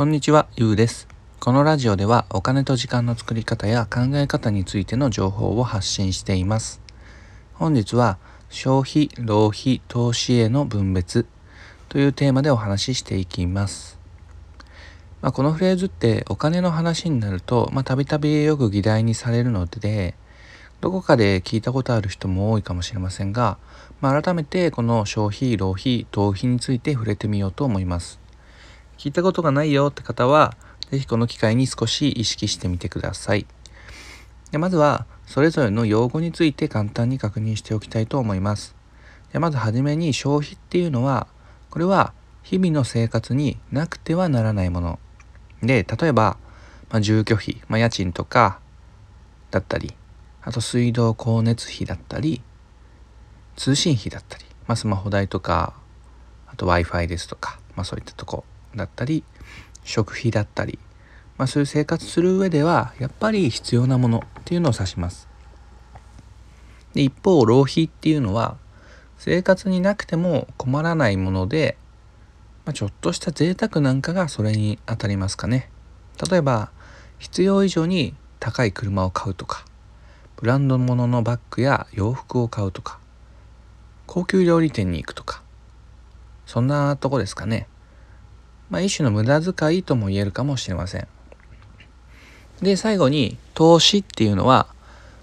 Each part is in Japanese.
こんにちは、ゆうです。このラジオではお金と時間の作り方や考え方についての情報を発信しています。本日は消費、浪費、投資への分別というテーマでお話ししていきます。まあ、このフレーズってお金の話になると、またびたびよく議題にされるので、どこかで聞いたことある人も多いかもしれませんが、まあ、改めてこの消費、浪費、投費について触れてみようと思います。聞いたことがないよって方は、是非この機会に少し意識してみてください。でまずは、それぞれの用語について簡単に確認しておきたいと思います。でまずはじめに消費っていうのは、これは日々の生活になくてはならないもの。で、例えば、まあ、住居費、まあ、家賃とかだったり、あと水道光熱費だったり、通信費だったり、まあ、スマホ代とか、あと Wi-Fi ですとか、まあ、そういったとこだったり食費だったり、まあ、そういう生活する上ではやっぱり必要なものっていうのを指します。で一方浪費っていうのは生活になくても困らないもので、まあ、ちょっとした贅沢なんかがそれにあたりますかね。例えば必要以上に高い車を買うとかブランド物のバッグや洋服を買うとか高級料理店に行くとかそんなとこですかね。まあ、一種の無駄遣いとも言えるかもしれません。で、最後に投資っていうのは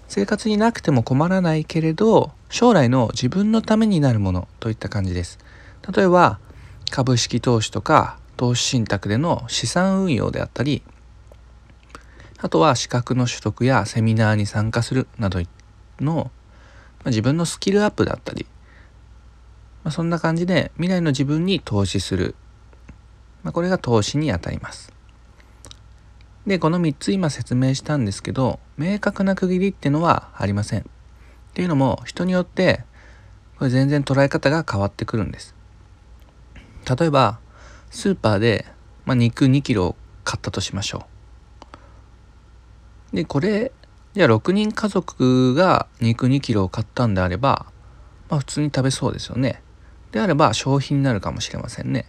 生活になくても困らないけれど将来の自分のためになるものといった感じです。例えば株式投資とか投資信託での資産運用であったりあとは資格の取得やセミナーに参加するなどの、ま、自分のスキルアップだったり、まあ、そんな感じで未来の自分に投資するこれが投資にあたります。で、この3つ今説明したんですけど、明確な区切りってのはありません。っていうのも、人によって、これ全然捉え方が変わってくるんです。例えば、スーパーで、まあ、肉2キロ買ったとしましょう。で、これ、じゃあ6人家族が肉2キロを買ったんであれば、まあ普通に食べそうですよね。であれば消費になるかもしれませんね。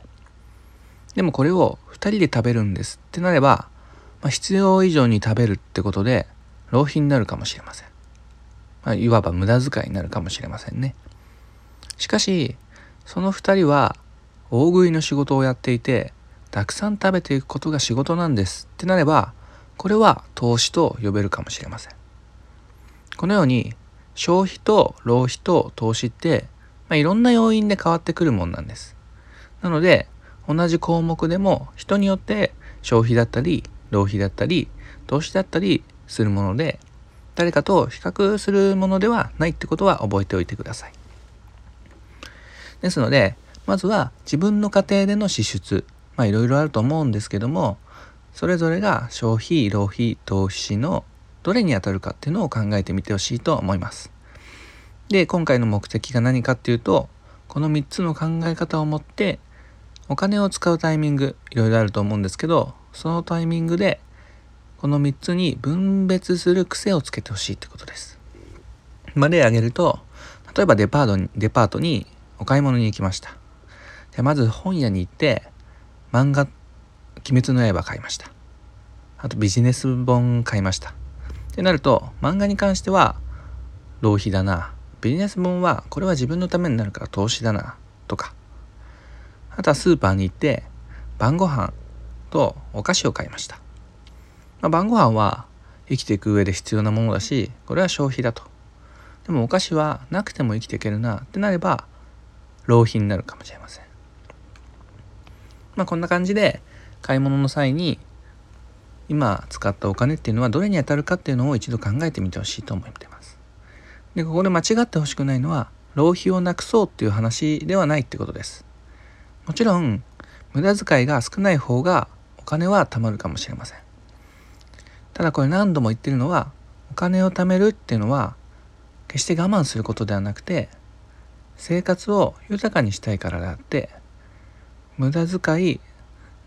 でもこれを2人で食べるんですってなれば、まあ、必要以上に食べるってことで浪費になるかもしれません。まあ、いわば無駄遣いになるかもしれませんね。しかし、その2人は大食いの仕事をやっていて、たくさん食べていくことが仕事なんですってなれば、これは投資と呼べるかもしれません。このように消費と浪費と投資って、まあ、いろんな要因で変わってくるもんなんです。なので、同じ項目でも人によって消費だったり浪費だったり投資だったりするもので誰かと比較するものではないってことは覚えておいてください。ですのでまずは自分の家庭での支出まあいろいろあると思うんですけどもそれぞれが消費浪費投資のどれにあたるかっていうのを考えてみてほしいと思います。で今回の目的が何かっていうとこの3つの考え方を持ってお金を使うタイミングいろいろあると思うんですけどそのタイミングでこの3つに分別する癖をつけてほしいってことです。まあ、例挙げると例えばデパートにデパートにお買い物に行きました。でまず本屋に行って漫画「鬼滅の刃」買いました。あとビジネス本買いました。ってなると漫画に関しては浪費だなビジネス本はこれは自分のためになるから投資だなとかあとはスーパーに行って晩ご飯とお菓子を買いました、まあ、晩ご飯は生きていく上で必要なものだしこれは消費だと。でもお菓子はなくても生きていけるなってなれば浪費になるかもしれません。まあこんな感じで買い物の際に今使ったお金っていうのはどれに当たるかっていうのを一度考えてみてほしいと思ってます。でここで間違ってほしくないのは浪費をなくそうっていう話ではないってことです。もちろん無駄遣いが少ない方がお金は貯まるかもしれません。ただこれ何度も言ってるのはお金を貯めるっていうのは決して我慢することではなくて生活を豊かにしたいからであって無駄遣い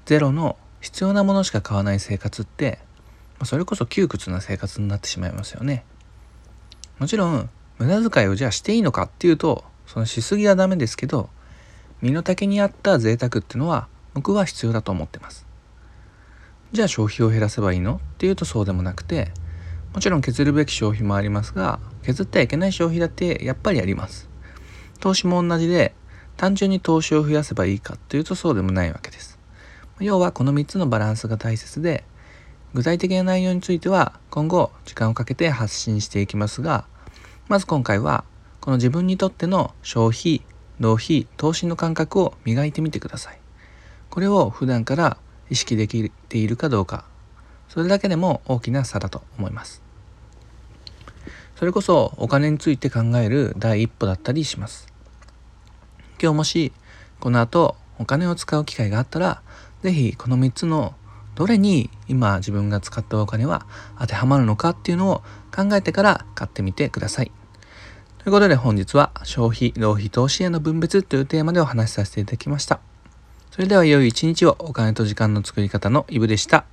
ゼロの必要なものしか買わない生活ってそれこそ窮屈な生活になってしまいますよね。もちろん無駄遣いをじゃあしていいのかっていうとそのしすぎはダメですけど身の丈に合った贅沢ってのは僕は必要だと思ってます。じゃあ消費を減らせばいいのっていうとそうでもなくてもちろん削るべき消費もありますが削ってはいけない消費だってやっぱりあります。投資も同じで単純に投資を増やせばいいかというとそうでもないわけです。要はこの3つのバランスが大切で具体的な内容については今後時間をかけて発信していきますがまず今回はこの自分にとっての消費浪費投資の感覚を磨いてみてください。これを普段から意識できているかどうか。それだけでも大きな差だと思います。それこそお金について考える第一歩だったりします。今日もしこの後お金を使う機会があったら是非この3つのどれに今自分が使ったお金は当てはまるのかっていうのを考えてから買ってみてください。ということで本日は消費、浪費、投資への分別というテーマでお話しさせていただきました。それでは良い一日をお金と時間の作り方のイブでした。